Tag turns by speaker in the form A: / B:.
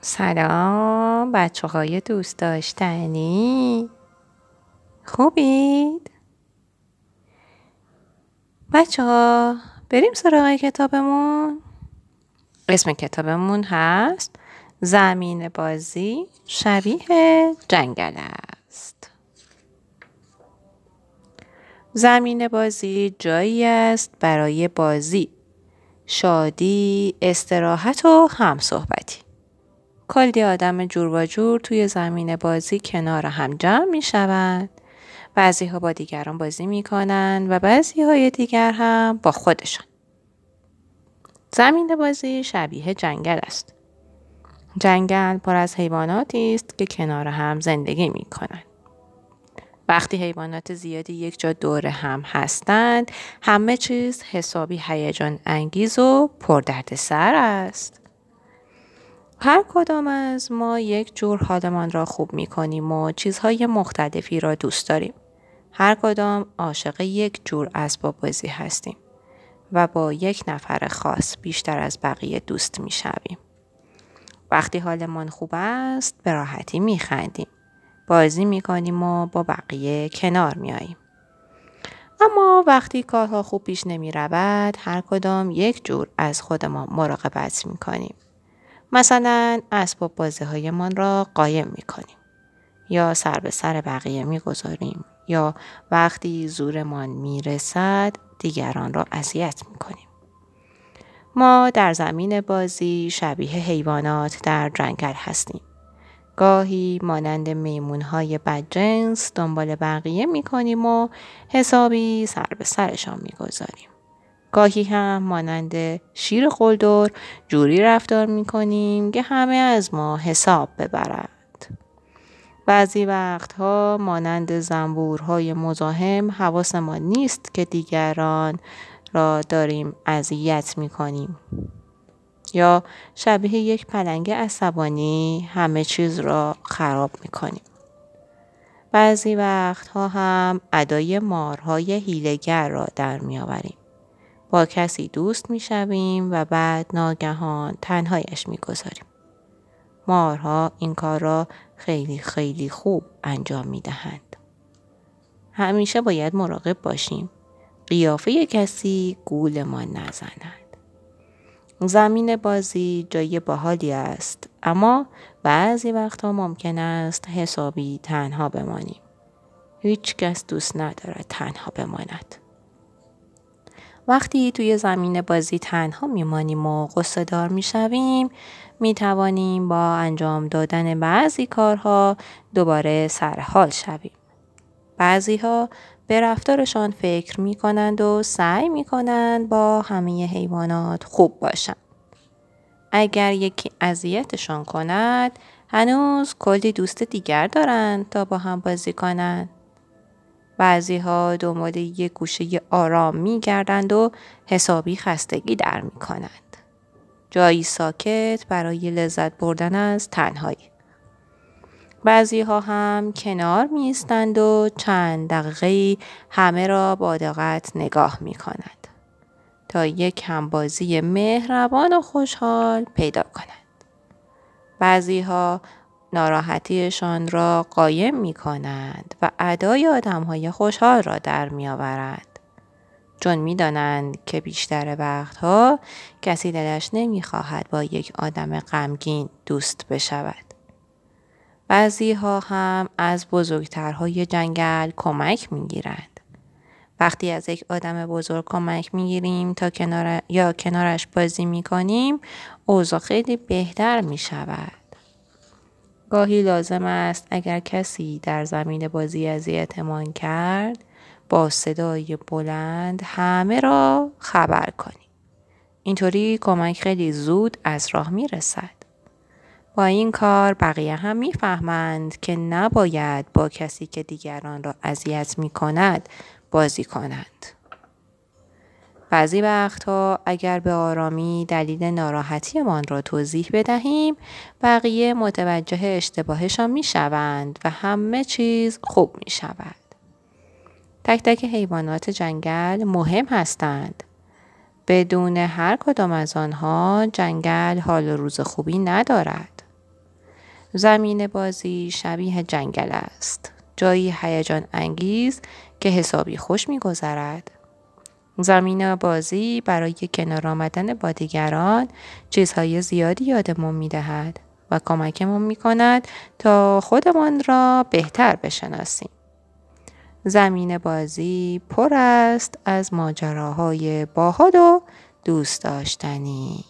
A: سلام بچه های دوست داشتنی. خوبید؟ بچه ها بریم سراغ کتابمون. اسم کتابمون هست زمین بازی شبیه جنگل است. زمین بازی جایی است برای بازی شادی استراحت و همصحبتی. کلی آدم جور و جور توی زمین بازی کنار هم جمع می شوند. بعضی ها با دیگران بازی می کنند و بعضی های دیگر هم با خودشان. زمین بازی شبیه جنگل است. جنگل پر از حیواناتی است که کنار هم زندگی می کنند. وقتی حیوانات زیادی یک جا دور هم هستند همه چیز حسابی هیجان انگیز و پردردسر است. هر کدام از ما یک جور حالمان را خوب می کنیم و چیزهای مختلفی را دوست داریم. هر کدام عاشق یک جور اسباب بازی هستیم و با یک نفر خاص بیشتر از بقیه دوست می شویم. وقتی حالمان خوب است به راحتی می خندیم. بازی می کنیم و با بقیه کنار می آییم. اما وقتی کارها خوب پیش نمی رود هر کدام یک جور از خودمان مراقبت می کنیم. مثلا اسباب بازی هایمان را قایم می کنیم یا سر به سر بقیه می گذاریم یا وقتی زورمان می رسد دیگران را اذیت می کنیم. ما در زمین بازی شبیه حیوانات در جنگل هستیم. گاهی مانند میمون های بدجنس دنبال بقیه می کنیم و حسابی سر به سرشان می گذاریم. گاهی هم مانند شیر قلدر جوری رفتار می کنیم که همه از ما حساب ببرد. بعضی وقتها مانند زنبورهای مزاحم ما نیست که دیگران را داریم اذیت می کنیم. یا شبیه یک پلنگ عصبانی همه چیز را خراب می کنیم. بعضی وقتها هم ادای مارهای هیلگر را در می آوریم. با کسی دوست می شویم و بعد ناگهان تنهایش می گذاریم. مارها این کار را خیلی خیلی خوب انجام می دهند. همیشه باید مراقب باشیم. قیافه کسی گولمان نزند. زمین بازی جای باحالی است اما بعضی وقتها ممکن است حسابی تنها بمانیم. هیچ کس دوست ندارد تنها بماند. وقتی توی زمین بازی تنها میمانیم و قصه دار می‌شویم می توانیم با انجام دادن بعضی کارها دوباره سر حال شویم. بعضی ها به رفتارشان فکر می کنند و سعی می کنند با همه حیوانات خوب باشند. اگر یکی اذیتشان کند هنوز کلی دوست دیگر دارند تا با هم بازی کنند. بعضی ها دنبال یک گوشه آرام می گردند و حسابی خستگی در می کنند. جایی ساکت برای لذت بردن از تنهایی. بعضی ها هم کنار می و چند دقیقه همه را با دقت نگاه می کنند. تا یک همبازی مهربان و خوشحال پیدا کنند. بعضی ها ناراحتیشان را قایم می کنند و ادای آدم های خوشحال را در می آورند. چون می دانند که بیشتر وقتها کسی دلش نمی خواهد با یک آدم غمگین دوست بشود. بعضی ها هم از بزرگترهای جنگل کمک می گیرند. وقتی از یک آدم بزرگ کمک می گیریم تا کنار یا کنارش بازی می کنیم اوضاع خیلی بهتر می شود. گاهی لازم است اگر کسی در زمین بازی اذیتمان کرد با صدای بلند همه را خبر کنیم. اینطوری کمک خیلی زود از راه می رسد. با این کار بقیه هم می‌فهمند که نباید با کسی که دیگران را اذیت می کند بازی کنند. بعضی وقتها اگر به آرامی دلیل ناراحتیمان را توضیح بدهیم بقیه متوجه اشتباهشان می شوند و همه چیز خوب می شود. تک تک حیوانات جنگل مهم هستند. بدون هر کدام از آنها جنگل حال و روز خوبی ندارد. زمین بازی شبیه جنگل است. جایی هیجان انگیز که حسابی خوش میگذرد. زمین بازی برای کنار آمدن با دیگران چیزهای زیادی یادمون می‌دهد و کمکمون می کند تا خودمان را بهتر بشناسیم. زمین بازی پر است از ماجراهای باحال و دوست داشتنی.